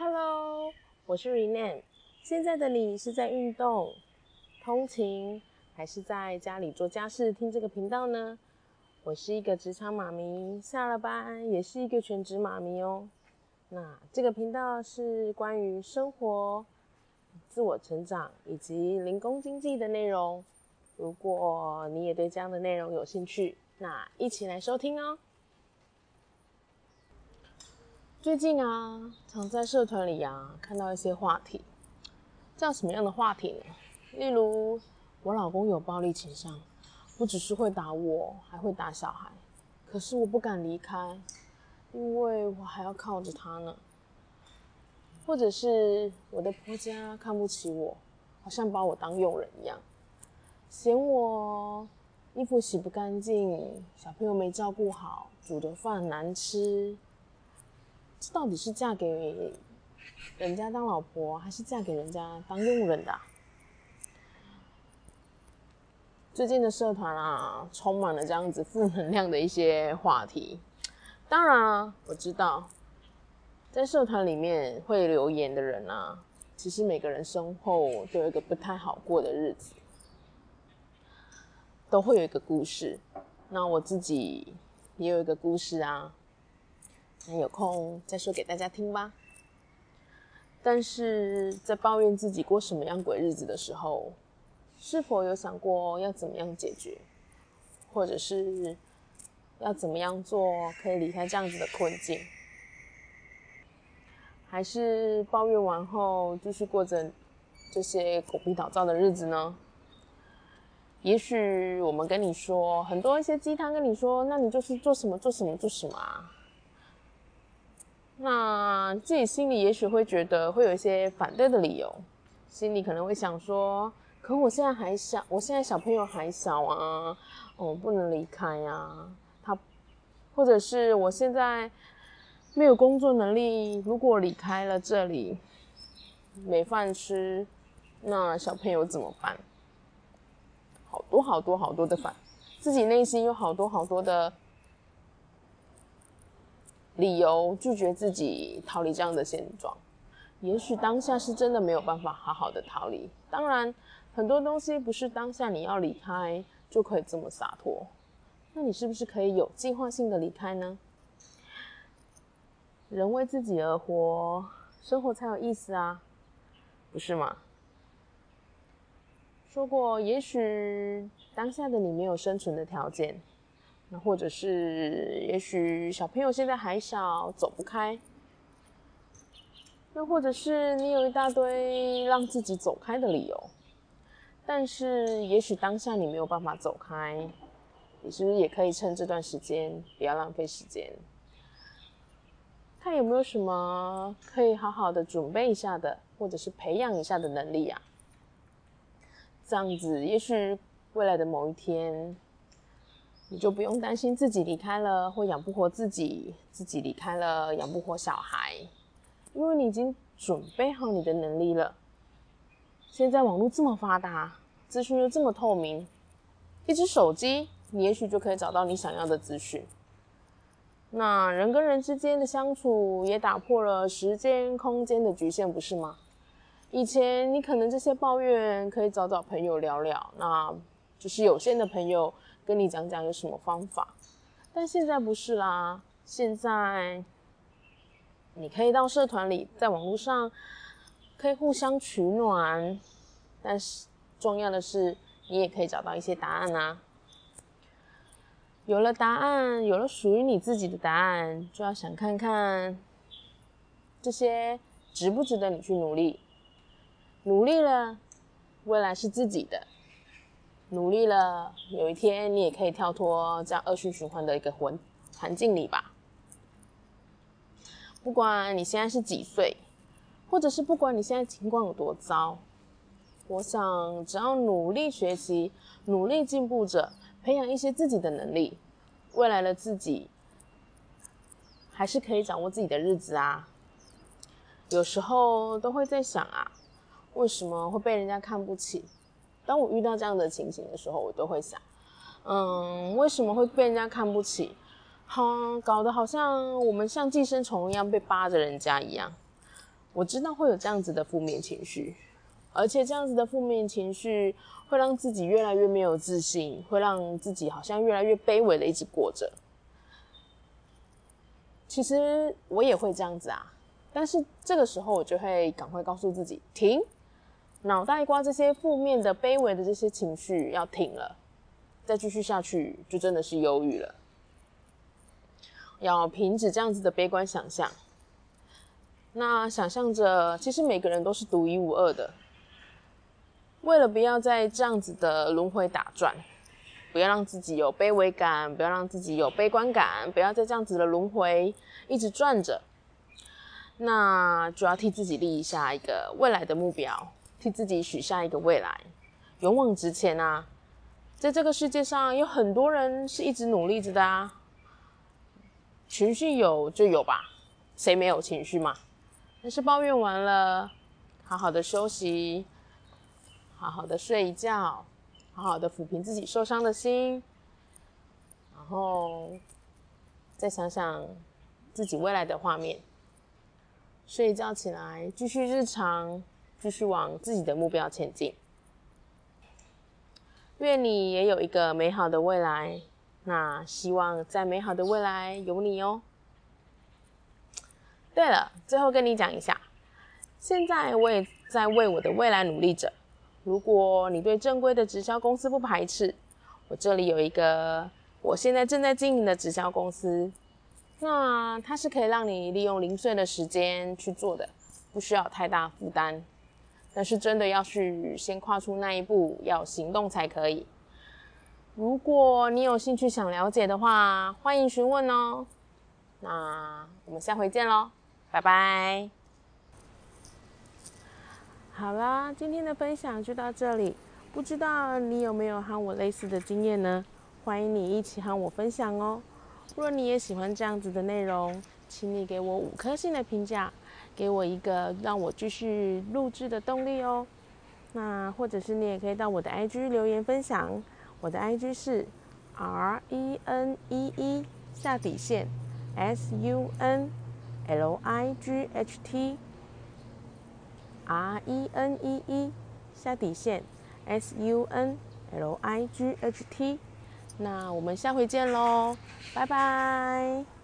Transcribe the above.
Hello，我是 Renan。现在的你是在运动、通勤，还是在家里做家事听这个频道呢？我是一个职场妈咪，下了班也是一个全职妈咪哦。那这个频道是关于生活、自我成长以及零工经济的内容。如果你也对这样的内容有兴趣，那一起来收听哦。最近啊，常在社团里啊看到一些话题，叫什么样的话题呢？例如，我老公有暴力倾向，不只是会打我，还会打小孩。可是我不敢离开，因为我还要靠着他呢。或者是我的婆家看不起我，好像把我当佣人一样，嫌我衣服洗不干净，小朋友没照顾好，煮的饭难吃。这到底是嫁给人家当老婆，还是嫁给人家当佣人的？最近的社团啊，充满了这样子负能量的一些话题。当然啊，我知道在社团里面会留言的人啊，其实每个人身后都有一个不太好过的日子，都会有一个故事。那我自己也有一个故事啊。那有空再说给大家听吧。但是在抱怨自己过什么样鬼日子的时候，是否有想过要怎么样解决，或者是要怎么样做可以离开这样子的困境？还是抱怨完后继续过着这些狗屁倒灶的日子呢？也许我们跟你说很多一些鸡汤，跟你说，那你就是做什么做什么做什么啊？那自己心里也许会觉得会有一些反对的理由，心里可能会想说：，可我现在还小，我现在小朋友还小啊，哦，不能离开呀。他，或者是我现在没有工作能力，如果离开了这里，没饭吃，那小朋友怎么办？好多好多好多的反，自己内心有好多好多的。理由拒绝自己逃离这样的现状，也许当下是真的没有办法好好的逃离。当然，很多东西不是当下你要离开就可以这么洒脱。那你是不是可以有计划性的离开呢？人为自己而活，生活才有意思啊，不是吗？说过，也许当下的你没有生存的条件。那或者是，也许小朋友现在还小，走不开；又或者是你有一大堆让自己走开的理由，但是也许当下你没有办法走开，你是不是也可以趁这段时间不要浪费时间，看有没有什么可以好好的准备一下的，或者是培养一下的能力啊？这样子，也许未来的某一天。你就不用担心自己离开了或养不活自己，自己离开了养不活小孩，因为你已经准备好你的能力了。现在网络这么发达，资讯又这么透明，一只手机，你也许就可以找到你想要的资讯。那人跟人之间的相处也打破了时间空间的局限，不是吗？以前你可能这些抱怨可以找找朋友聊聊，那就是有限的朋友。跟你讲讲有什么方法，但现在不是啦。现在你可以到社团里，在网络上可以互相取暖，但是重要的是，你也可以找到一些答案啊。有了答案，有了属于你自己的答案，就要想看看这些值不值得你去努力。努力了，未来是自己的。努力了，有一天你也可以跳脱这样恶性循环的一个环环境里吧。不管你现在是几岁，或者是不管你现在情况有多糟，我想只要努力学习，努力进步着，培养一些自己的能力，未来的自己还是可以掌握自己的日子啊。有时候都会在想啊，为什么会被人家看不起？当我遇到这样的情形的时候，我都会想，嗯，为什么会被人家看不起？好，搞得好像我们像寄生虫一样被扒着人家一样。我知道会有这样子的负面情绪，而且这样子的负面情绪会让自己越来越没有自信，会让自己好像越来越卑微的一直过着。其实我也会这样子啊，但是这个时候我就会赶快告诉自己停，脑袋瓜这些负面的、卑微的这些情绪要停了，再继续下去就真的是忧郁了。要停止这样子的悲观想象，那想象着其实每个人都是独一无二的。为了不要在这样子的轮回打转，不要让自己有卑微感，不要让自己有悲观感，不要在这样子的轮回一直转着，那就要替自己立下一个未来的目标，替自己许下一个未来，勇往直前啊！在这个世界上有很多人是一直努力着的啊。情绪有就有吧，谁没有情绪嘛？但是抱怨完了，好好的休息，好好的睡一觉，好好的抚平自己受伤的心，然后再想想自己未来的画面，睡一觉起来，继续日常，继续往自己的目标前进。愿你也有一个美好的未来。那希望在美好的未来有你哦。对了，最后跟你讲一下，现在我也在为我的未来努力着。如果你对正规的直销公司不排斥，我这里有一个我现在正在经营的直销公司，那它是可以让你利用零碎的时间去做的，不需要太大负担。但是真的要去先跨出那一步，要行动才可以。如果你有兴趣想了解的话，欢迎询问哦。那我们下回见喽，拜拜。好啦，今天的分享就到这里。不知道你有没有和我类似的经验呢？欢迎你一起和我分享哦。若你也喜欢这样子的内容，请你给我五颗星的评价，给我一个让我继续录制的动力哦。那或者是你也可以到我的 IG 留言分享。我的 IG 是 R E N E E 下底线 S U N L I G H T R E N E E 下底线 S U N L I G H T，那我们下回见喽，拜拜。